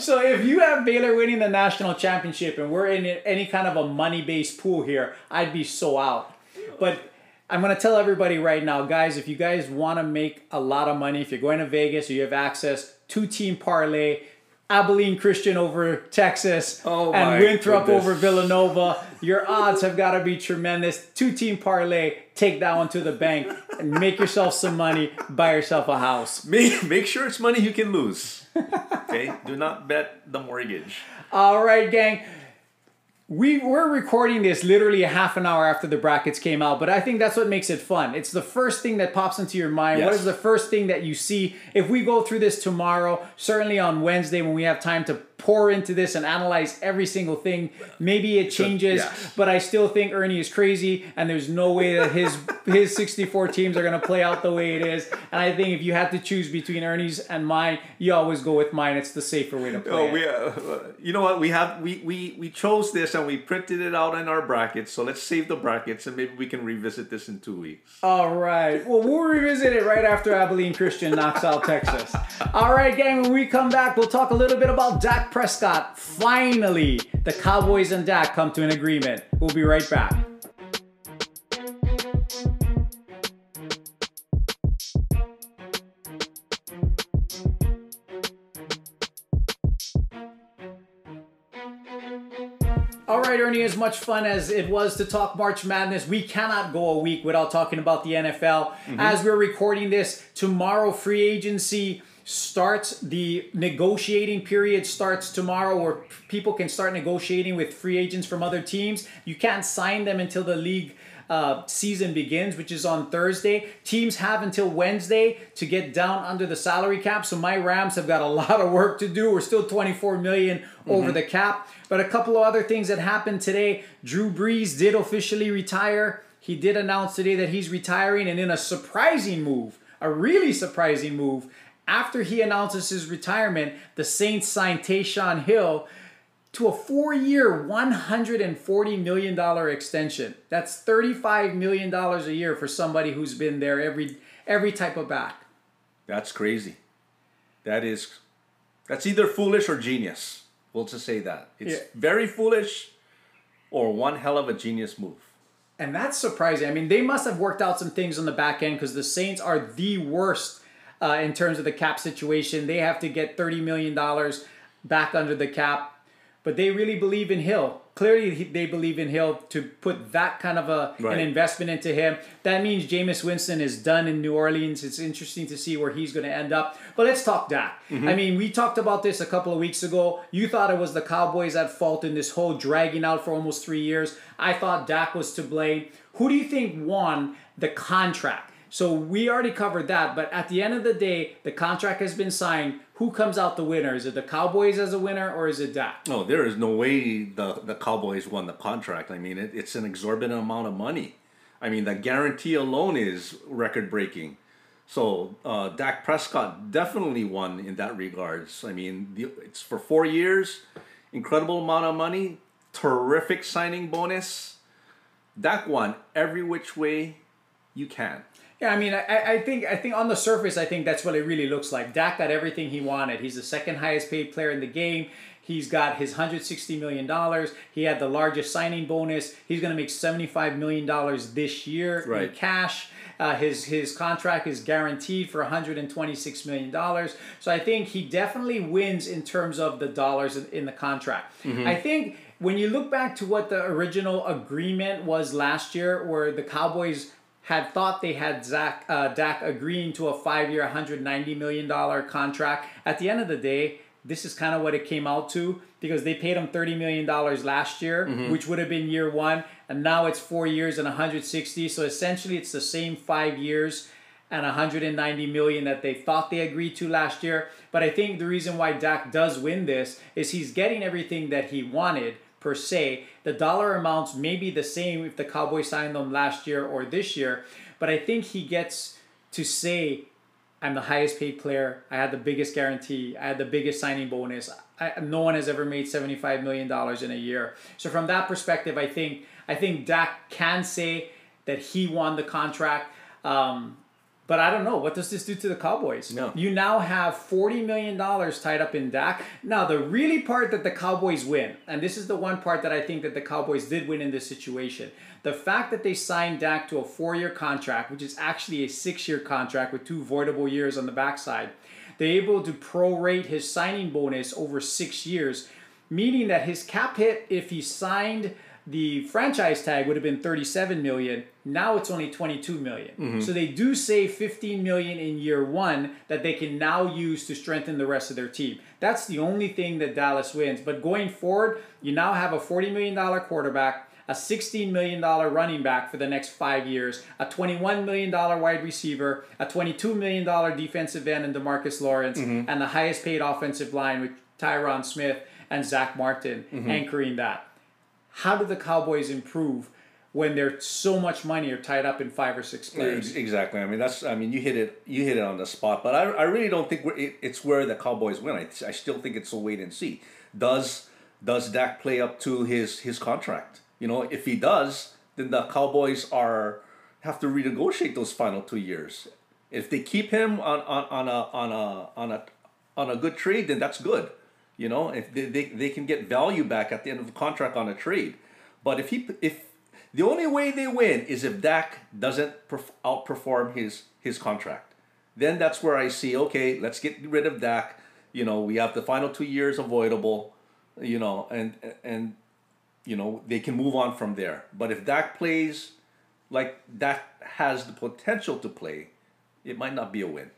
so if you have Baylor winning the national championship and we're in any kind of a money based pool here, I'd be so out. But I'm gonna tell everybody right now, guys, if you guys want to make a lot of money, if you're going to Vegas or you have access, two team parlay, Abilene Christian over Texas,
Oh
and Winthrop
goodness.
over Villanova. Your odds have got to be tremendous. Two team parlay, take that one to the bank and make yourself some money. Buy yourself a house.
Make, make sure it's money you can lose. Okay? Do not bet the mortgage.
All right, gang. We we're recording this literally a half an hour after the brackets came out, but I think that's what makes it fun. It's the first thing that pops into your mind. What
Yes.
is the first thing that you see? If we go through this tomorrow, certainly on Wednesday when we have time to pour into this and analyze every single thing, maybe it changes,
yes.
but I still think Ernie is crazy and there's no way that his his 64 teams are going to play out the way it is. And I think if you had to choose between Ernie's and mine, you always go with mine. It's the safer way to play.
Oh,
it.
we, uh, you know what? We have we, we we chose this and we printed it out in our brackets. So let's save the brackets and maybe we can revisit this in two weeks.
All right. Well, we'll revisit it right after Abilene Christian knocks out Texas. All right, gang. When we come back, we'll talk a little bit about Dak Prescott. Finally, the Cowboys and Dak come to an agreement. We'll be right back. All right, Ernie, as much fun as it was to talk March Madness, we cannot go a week without talking about the NFL. Mm-hmm. As we're recording this, tomorrow free agency starts. The negotiating period starts tomorrow where people can start negotiating with free agents from other teams. You can't sign them until the league uh, season begins, which is on Thursday. Teams have until Wednesday to get down under the salary cap. So my Rams have got a lot of work to do. We're still 24 million over the cap. But a couple of other things that happened today. Drew Brees did officially retire. He did announce today that he's retiring, and in a surprising move, a really surprising move, after he announces his retirement, the Saints signed Taysom Hill to a four-year, $140 million extension. That's $35 million a year for somebody who's been there every every type of back.
That's crazy. That is, that's either foolish or genius. We'll just say that. It's
Yeah.
very foolish or one hell of a genius move.
And that's surprising. I mean, they must have worked out some things on the back end because the Saints are the worst uh, in terms of the cap situation. They have to get $30 million back under the cap. But they really believe in Hill. Clearly, they believe in Hill to put that kind of a,
Right.
an investment into him. That means Jameis Winston is done in New Orleans. It's interesting to see where he's going to end up. But let's talk Dak. I mean, we talked about this a couple of weeks ago. You thought it was the Cowboys at fault in this whole dragging out for almost three years. I thought Dak was to blame. Who do you think won the contract? So we already covered that, but at the end of the day, the contract has been signed. Who comes out the winner? Is it the Cowboys as a winner or is it Dak?
No, there is no way the, the Cowboys won the contract. I mean, it, it's an exorbitant amount of money. I mean, the guarantee alone is record breaking. So uh, Dak Prescott definitely won in that regards. I mean, the, it's for four years, incredible amount of money, terrific signing bonus. Dak won every which way you can.
Yeah, I mean, I, I think I think on the surface, I think that's what it really looks like. Dak got everything he wanted. He's the second highest paid player in the game. He's got his hundred sixty million dollars. He had the largest signing bonus. He's going to make seventy five million dollars this year in cash. Uh, his his contract is guaranteed for 126 million dollars. So I think he definitely wins in terms of the dollars in, in the contract. I think when you look back to what the original agreement was last year, where the Cowboys had thought they had Zach uh, Dak agreeing to a five-year, 190 million dollar contract. At the end of the day, this is kind of what it came out to because they paid him 30 million dollars last year, which would have been year one, and now it's four years and 160. So essentially, it's the same five years and 190 million that they thought they agreed to last year. But I think the reason why Dak does win this is he's getting everything that he wanted per se. The dollar amounts may be the same if the Cowboys signed them last year or this year, but I think he gets to say, I'm the highest paid player. I had the biggest guarantee. I had the biggest signing bonus. I, no one has ever made $75 million in a year. So from that perspective, I think I think Dak can say that he won the contract. Um, But I don't know. What does this do to the Cowboys?
No.
You now have $40 million tied up in Dak. Now, the really part that the Cowboys win, and this is the one part that I think that the Cowboys did win in this situation, the fact that they signed Dak to a four year contract, which is actually a six year contract with two voidable years on the backside, they're able to prorate his signing bonus over six years, meaning that his cap hit, if he signed the franchise tag would have been 37 million. Now it's only 22 million. Mm-hmm. so they do save 15 million in year one that they can now use to strengthen the rest of their team. That's the only thing that dallas wins. But going forward you now have a 40 million dollar quarterback a $16 million running back for the next five years, a $21 million wide receiver, a $22 million defensive end in Demarcus Lawrence, mm-hmm. and the highest paid offensive line with Tyron Smith and Zack Martin mm-hmm. anchoring that how do the Cowboys improve when there's so much money are tied up in five or six players?
Exactly. I mean, that's. I mean, you hit it. You hit it on the spot. But I, I really don't think it, it's where the Cowboys win. I, I still think it's a wait and see. Does Does Dak play up to his his contract? You know, if he does, then the Cowboys are have to renegotiate those final two years. If they keep him on, on, on a on a on a on a good trade, then that's good. You know, if they, they, they can get value back at the end of the contract on a trade. But if he if the only way they win is if Dak doesn't perf- outperform his his contract, then that's where I see okay, let's get rid of Dak. You know, we have the final two years avoidable. You know, and and you know they can move on from there. But if Dak plays like Dak has the potential to play, it might not be a win.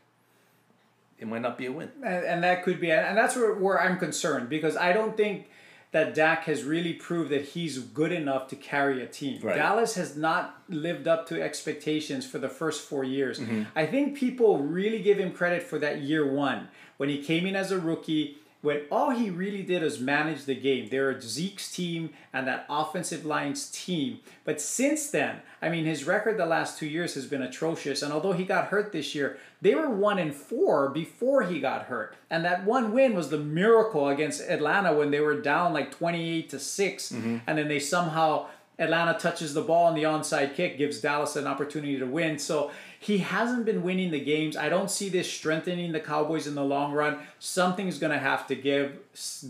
It might not be a win.
and, and that could be, and that's where, where I'm concerned because I don't think that Dak has really proved that he's good enough to carry a team.
Right.
Dallas has not lived up to expectations for the first four years.
Mm-hmm.
I think people really give him credit for that year one when he came in as a rookie. When all he really did was manage the game. They're Zeke's team and that offensive line's team. But since then, I mean, his record the last two years has been atrocious. And although he got hurt this year, they were one and four before he got hurt. And that one win was the miracle against Atlanta when they were down like 28 to 6. Mm-hmm. And then they somehow, Atlanta touches the ball on the onside kick gives Dallas an opportunity to win. So he hasn't been winning the games. I don't see this strengthening the Cowboys in the long run. Something's going to have to give.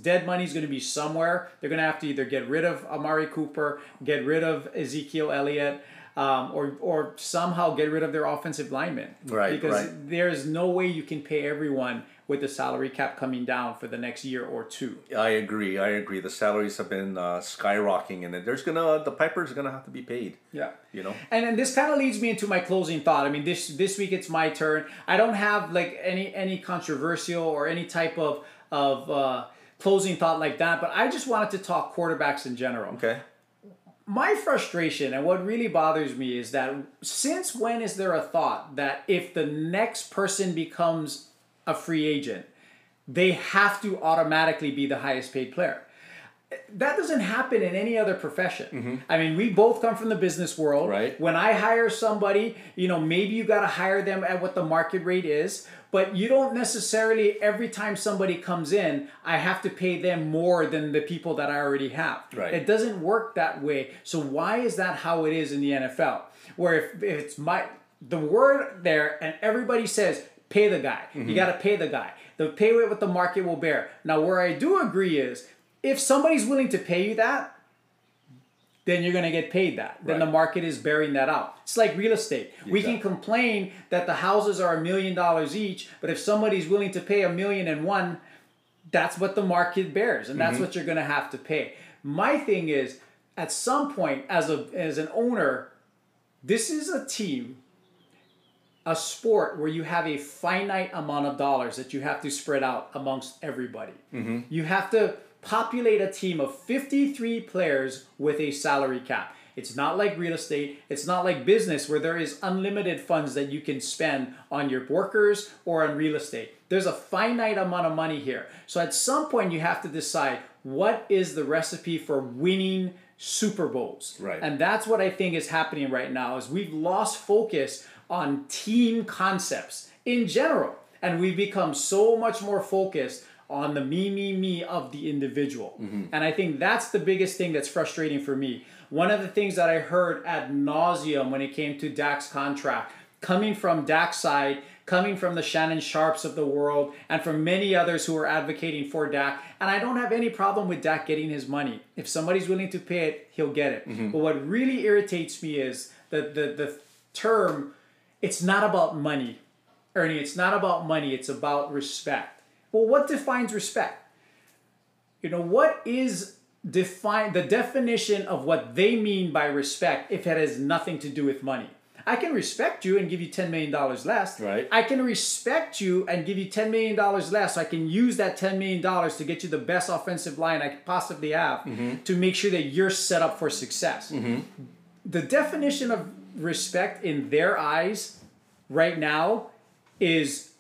Dead money's going to be somewhere. They're going to have to either get rid of Amari Cooper, get rid of Ezekiel Elliott, um, or or somehow get rid of their offensive linemen.
Right,
Because
right.
there is no way you can pay everyone with the salary cap coming down for the next year or two.
I agree. I agree. The salaries have been uh, skyrocketing, and there's gonna the Piper's gonna have to be paid.
Yeah.
You know.
And, and this kind of leads me into my closing thought. I mean, this this week it's my turn. I don't have like any any controversial or any type of of uh, closing thought like that, but I just wanted to talk quarterbacks in general.
Okay.
My frustration and what really bothers me is that since when is there a thought that if the next person becomes a free agent, they have to automatically be the highest paid player? that doesn't happen in any other profession. Mm-hmm. I mean, we both come from the business world.
Right.
When I hire somebody, you know, maybe you got to hire them at what the market rate is, but you don't necessarily every time somebody comes in, I have to pay them more than the people that I already have.
Right.
It doesn't work that way. So why is that how it is in the NFL? Where if, if it's my the word there and everybody says pay the guy. You mm-hmm. got to pay the guy. The pay rate what the market will bear. Now where I do agree is if somebody's willing to pay you that, then you're going to get paid that. Then the market is bearing that out. It's like real estate. We can complain that the houses are a million dollars each, but if somebody's willing to pay a million and one, that's what the market bears, and that's mm-hmm. what you're going to have to pay. My thing is, at some point, as a as an owner, this is a team, a sport where you have a finite amount of dollars that you have to spread out amongst everybody. Mm-hmm. You have to populate a team of 53 players with a salary cap. It's not like real estate, it's not like business where there is unlimited funds that you can spend on your workers or on real estate. There's a finite amount of money here. So at some point you have to decide what is the recipe for winning Super Bowls.
Right.
And that's what I think is happening right now is we've lost focus on team concepts in general and we've become so much more focused on the me me me of the individual. Mm-hmm. And I think that's the biggest thing that's frustrating for me. One of the things that I heard ad nauseum when it came to Dak's contract coming from Dak's side, coming from the Shannon Sharpes of the world, and from many others who are advocating for Dak. And I don't have any problem with Dak getting his money. If somebody's willing to pay it, he'll get it. Mm-hmm. But what really irritates me is the, the, the term, it's not about money. Ernie, it's not about money, it's about respect. Well, what defines respect? You know, what is define the definition of what they mean by respect if it has nothing to do with money? I can respect you and give you $10 million less.
Right.
I can respect you and give you $10 million less so I can use that $10 million to get you the best offensive line I could possibly have mm-hmm. to make sure that you're set up for success. Mm-hmm. The definition of respect in their eyes right now is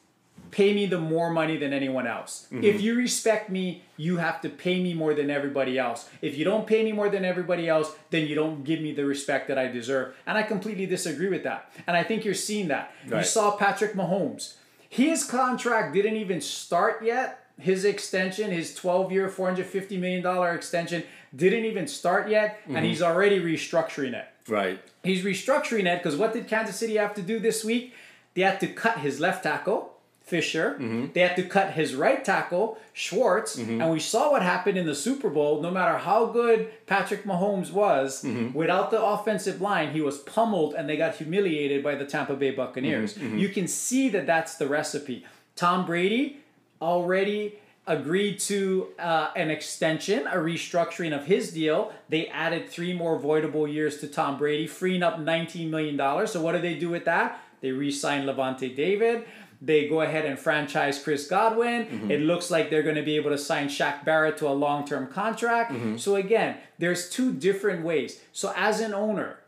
pay me the more money than anyone else. Mm-hmm. If you respect me, you have to pay me more than everybody else. If you don't pay me more than everybody else, then you don't give me the respect that I deserve. And I completely disagree with that. And I think you're seeing that. You saw Patrick Mahomes. His contract didn't even start yet. His extension, his 12 year, $450 million extension, didn't even start yet. And mm-hmm. he's already restructuring it.
Right.
He's restructuring it because what did Kansas City have to do this week? They had to cut his left tackle, Fisher. Mm-hmm. They had to cut his right tackle, Schwartz. Mm-hmm. And we saw what happened in the Super Bowl. No matter how good Patrick Mahomes was, mm-hmm. without the offensive line, he was pummeled and they got humiliated by the Tampa Bay Buccaneers. You can see that that's the recipe. Tom Brady already agreed to uh, an extension, a restructuring of his deal. They added three more voidable years to Tom Brady, freeing up $19 million. So, what do they do with that? They re sign Lavonte David. They go ahead and franchise Chris Godwin. Mm-hmm. It looks like they're going to be able to sign Shaq Barrett to a long term contract. Mm-hmm. So, again, there's two different ways. So, as an owner,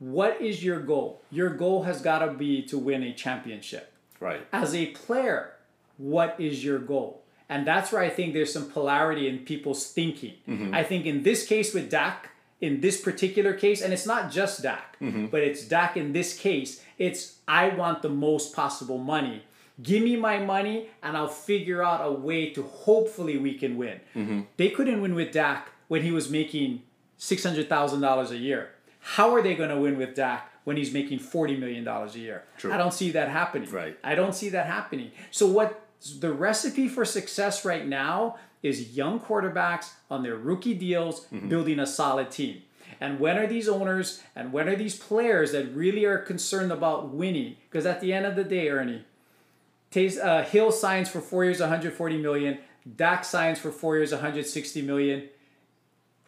what is your goal? Your goal has got to be to win a championship
Right.
as a player, what is your goal? And that's where I think there's some polarity in people's thinking. Mm-hmm. I think in this case with Dak, in this particular case, and it's not just Dak, mm-hmm. but it's Dak in this case, it's I want the most possible money. Give me my money and I'll figure out a way to hopefully we can win. Mm-hmm. They couldn't win with Dak when he was making $600,000 a year. How are they going to win with Dak when he's making $40 million a year?
True.
I don't see that happening.
Right.
I don't see that happening. So what the recipe for success right now is young quarterbacks on their rookie deals building a solid team. And when are these owners and when are these players that really are concerned about winning? Because at the end of the day, Ernie, Tays, uh, Hill signs for four years, 140 million. Dak signs for four years, 160 million.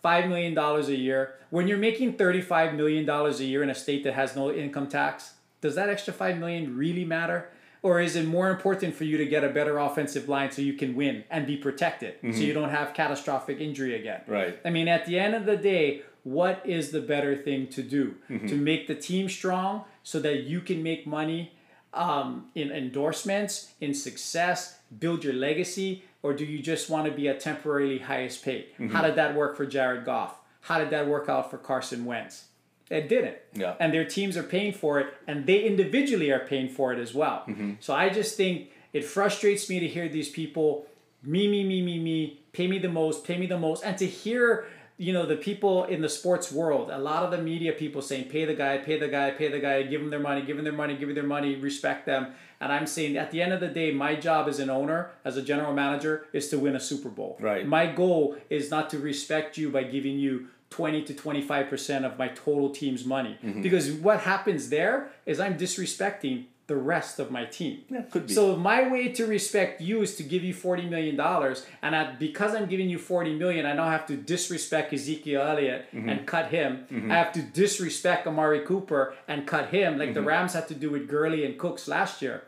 Five million dollars a year. When you're making 35 million dollars a year in a state that has no income tax, does that extra five million really matter? Or is it more important for you to get a better offensive line so you can win and be protected, so mm-hmm. you don't have catastrophic injury again?
Right.
I mean, at the end of the day, what is the better thing to do? Mm-hmm. To make the team strong so that you can make money um, in endorsements, in success, build your legacy, or do you just want to be a temporarily highest paid? Mm-hmm. How did that work for Jared Goff? How did that work out for Carson Wentz? It didn't.
Yeah.
And their teams are paying for it, and they individually are paying for it as well. Mm-hmm. So I just think it frustrates me to hear these people, me, me, me, me, me, pay me the most, pay me the most, and to hear you know the people in the sports world a lot of the media people saying pay the guy pay the guy pay the guy give them their money give them their money give them their money respect them and i'm saying at the end of the day my job as an owner as a general manager is to win a super bowl
Right.
my goal is not to respect you by giving you 20 to 25% of my total team's money mm-hmm. because what happens there is i'm disrespecting the rest of my team
Yeah, could be.
so my way to respect you is to give you forty million dollars, and I, because I'm giving you 40 million, I now have to disrespect Ezekiel Elliott mm-hmm. and cut him. Mm-hmm. I have to disrespect Amari Cooper and cut him, like the Rams had to do with Gurley and Cooks last year.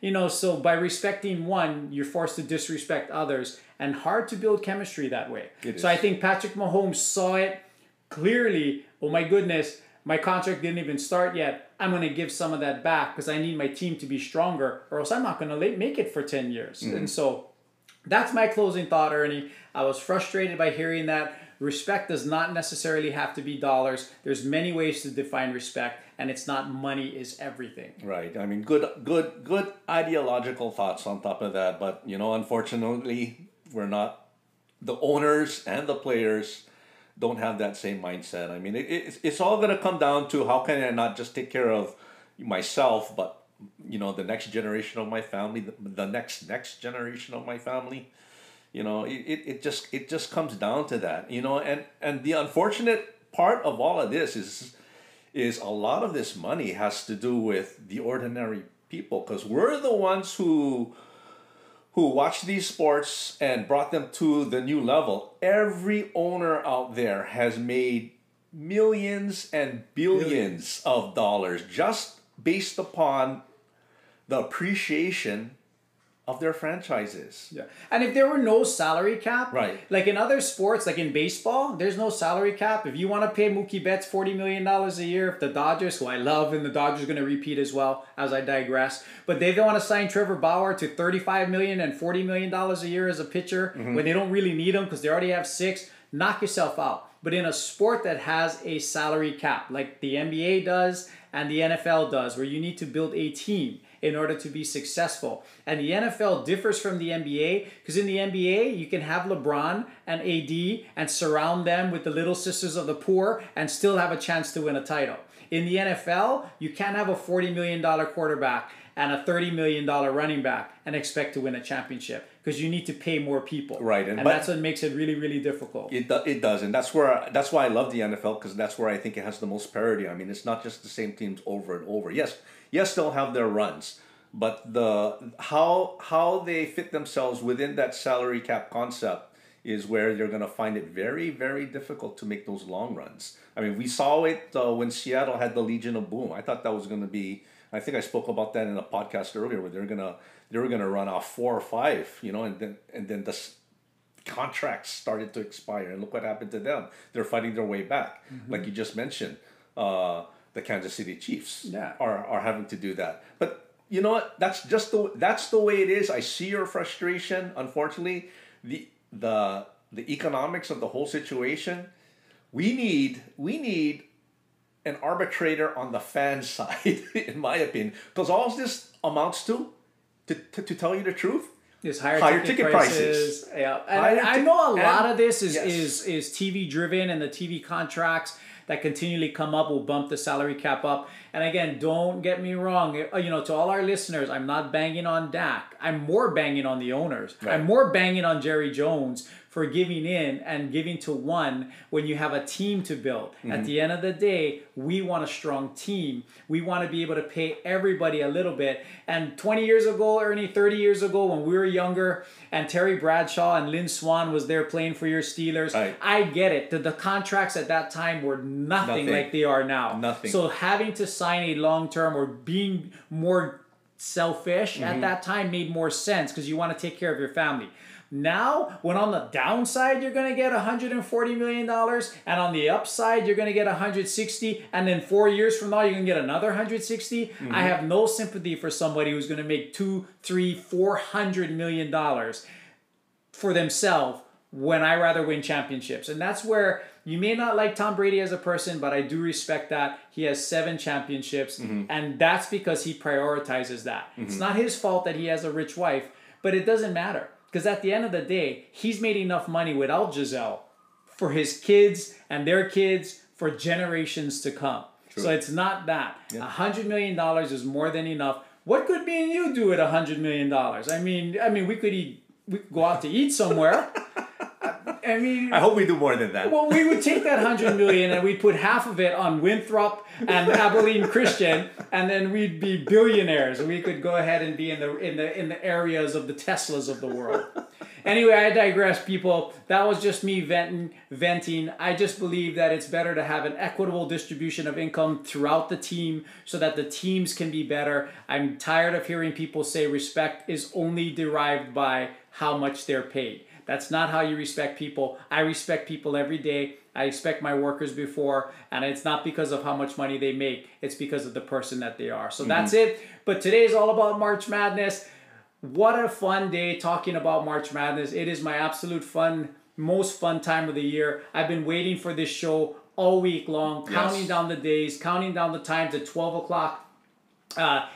You know, so by respecting one, you're forced to disrespect others, and hard to build chemistry that way.
It
so I think Patrick Mahomes saw it clearly. Oh my goodness, my contract didn't even start yet. I'm going to give some of that back because I need my team to be stronger, or else I'm not going to make it for 10 years. Mm-hmm. And so that's my closing thought, Ernie. I was frustrated by hearing that. Respect does not necessarily have to be dollars. There's many ways to define respect, and it's not money is everything.
Right. I mean, good, good, good ideological thoughts on top of that. But you know, unfortunately, we're not. The owners and the players don't have that same mindset. I mean, it, it's it's all gonna come down to how can I not just take care of, myself, but you know the next generation of my family, the, the next next generation of my family. You know, it, it, it just it just comes down to that. You know, and and the unfortunate part of all of this is is a lot of this money has to do with the ordinary people because we're the ones who who watched these sports and brought them to the new level. Every owner out there has made millions and billions, billions. of dollars just based upon the appreciation of their franchises.
Yeah. And if there were no salary cap,
right?
Like in other sports, like in baseball, there's no salary cap. If you want to pay Mookie Betts forty million dollars a year, if the Dodgers, who I love, and the Dodgers are going to repeat as well, as I digress, but they don't want to sign Trevor Bauer to thirty-five million and forty million dollars a year as a pitcher mm-hmm. when they don't really need him because they already have six. Knock yourself out. But in a sport that has a salary cap, like the NBA does and the NFL does, where you need to build a team in order to be successful. And the NFL differs from the NBA because in the NBA, you can have LeBron and AD and surround them with the little sisters of the poor and still have a chance to win a title. In the NFL, you can't have a $40 million quarterback and a $30 million running back and expect to win a championship because you need to pay more people.
Right.
And, and that's what makes it really, really difficult.
It, do, it does. And that's where that's why I love the NFL because that's where I think it has the most parity. I mean, it's not just the same teams over and over. Yes, yes, they'll have their runs, but the how how they fit themselves within that salary cap concept is where they're going to find it very very difficult to make those long runs. I mean, we saw it uh, when Seattle had the Legion of Boom. I thought that was going to be. I think I spoke about that in a podcast earlier, where they're gonna they were gonna run off four or five, you know, and then and then the contracts started to expire, and look what happened to them. They're fighting their way back, mm-hmm. like you just mentioned. Uh, the Kansas City Chiefs
yeah.
are, are having to do that. But you know what? That's just the that's the way it is. I see your frustration. Unfortunately, the the the economics of the whole situation. We need we need an arbitrator on the fan side, in my opinion, because all this amounts to, to, to, to tell you the truth,
is higher, higher ticket, ticket prices. prices. Yeah, and I, I know a lot of this is, yes. is is TV driven, and the TV contracts that continually come up will bump the salary cap up. And again, don't get me wrong. Uh, you know, to all our listeners, I'm not banging on Dak. I'm more banging on the owners. Right. I'm more banging on Jerry Jones for giving in and giving to one when you have a team to build. Mm-hmm. At the end of the day, we want a strong team. We want to be able to pay everybody a little bit. And 20 years ago, Ernie, 30 years ago, when we were younger, and Terry Bradshaw and Lynn Swann was there playing for your Steelers, right. I get it. The, the contracts at that time were nothing, nothing like they are now.
Nothing.
So having to sign a long term or being more selfish mm-hmm. at that time made more sense because you want to take care of your family. Now, when on the downside you're going to get 140 million dollars, and on the upside you're going to get 160, and then four years from now you're going to get another 160. Mm-hmm. I have no sympathy for somebody who's going to make two, three, four hundred million dollars for themselves when I rather win championships, and that's where. You may not like Tom Brady as a person, but I do respect that. He has seven championships, mm-hmm. and that's because he prioritizes that. Mm-hmm. It's not his fault that he has a rich wife, but it doesn't matter because at the end of the day, he's made enough money without Gisele for his kids and their kids for generations to come. True. So it's not that. A yeah. hundred million dollars is more than enough. What could me and you do at a hundred million dollars? I mean, I mean, we could eat, we could go out to eat somewhere. I mean,
I hope we do more than that.
Well, we would take that hundred million and we'd put half of it on Winthrop and Abilene Christian, and then we'd be billionaires. We could go ahead and be in the in the in the areas of the Teslas of the world. Anyway, I digress, people. That was just me venting. Venting. I just believe that it's better to have an equitable distribution of income throughout the team, so that the teams can be better. I'm tired of hearing people say respect is only derived by how much they're paid. That's not how you respect people. I respect people every day. I respect my workers before, and it's not because of how much money they make. It's because of the person that they are. So mm-hmm. that's it. But today is all about March Madness. What a fun day talking about March Madness. It is my absolute fun, most fun time of the year. I've been waiting for this show all week long, counting yes. down the days, counting down the times at 12 o'clock. Uh,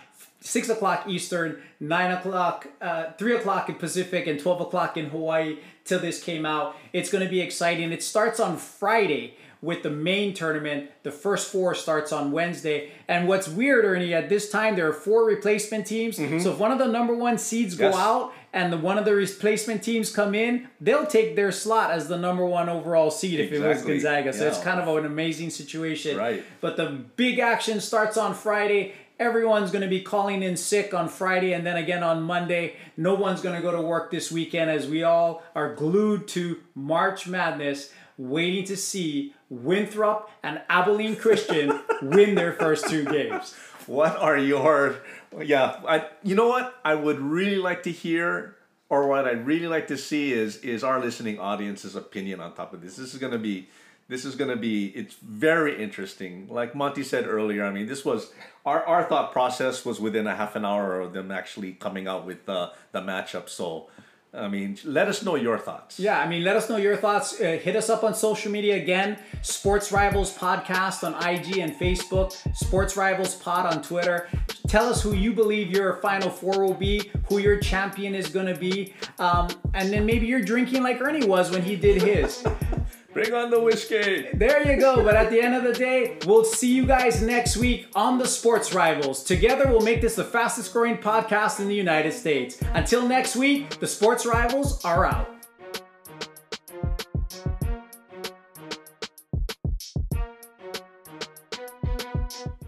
6 o'clock Eastern, 9 o'clock, uh, 3 o'clock in Pacific, and 12 o'clock in Hawaii till this came out. It's going to be exciting. It starts on Friday with the main tournament. The first four starts on Wednesday. And what's weird, Ernie, at this time there are four replacement teams. So if one of the number one seeds go
Mm-hmm.
Out and the one of the replacement teams come in, they'll take their slot as the number one overall seed if it was Gonzaga. So it's kind of an amazing situation.
Right.
But the big action starts on Friday. Everyone's going to be calling in sick on Friday and then again on Monday. No one's going to go to work this weekend as we all are glued to March Madness, waiting to see Winthrop and Abilene Christian win their first two games.
What are your yeah? I you know what I would really like to hear, or what I'd really like to see is is our listening audience's opinion on top of this. This is gonna be this is gonna be it's very interesting. Like Monty said earlier, I mean this was our our thought process was within a half an hour of them actually coming out with the the matchup. So. I mean, let us know your thoughts.
Yeah, I mean, let us know your thoughts. Uh, hit us up on social media again. Sports Rivals Podcast on IG and Facebook. Sports Rivals Pod on Twitter. Tell us who you believe your Final Four will be, who your champion is going to be, um, and then maybe you're drinking like Ernie was when he did his.
Bring on the whiskey.
There you go. But at the end of the day, we'll see you guys next week on the Sports Rivals. Together, we'll make this the fastest growing podcast in the United States. Until next week, the Sports Rivals are out.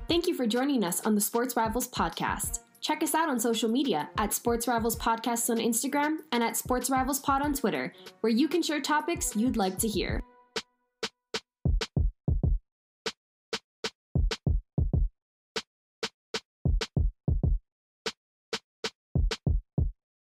Thank you for joining us on the Sports Rivals podcast. Check us out on social media at Sports Rivals Podcast on Instagram and at Sports Rivals Pod on Twitter, where you can share topics you'd like to hear.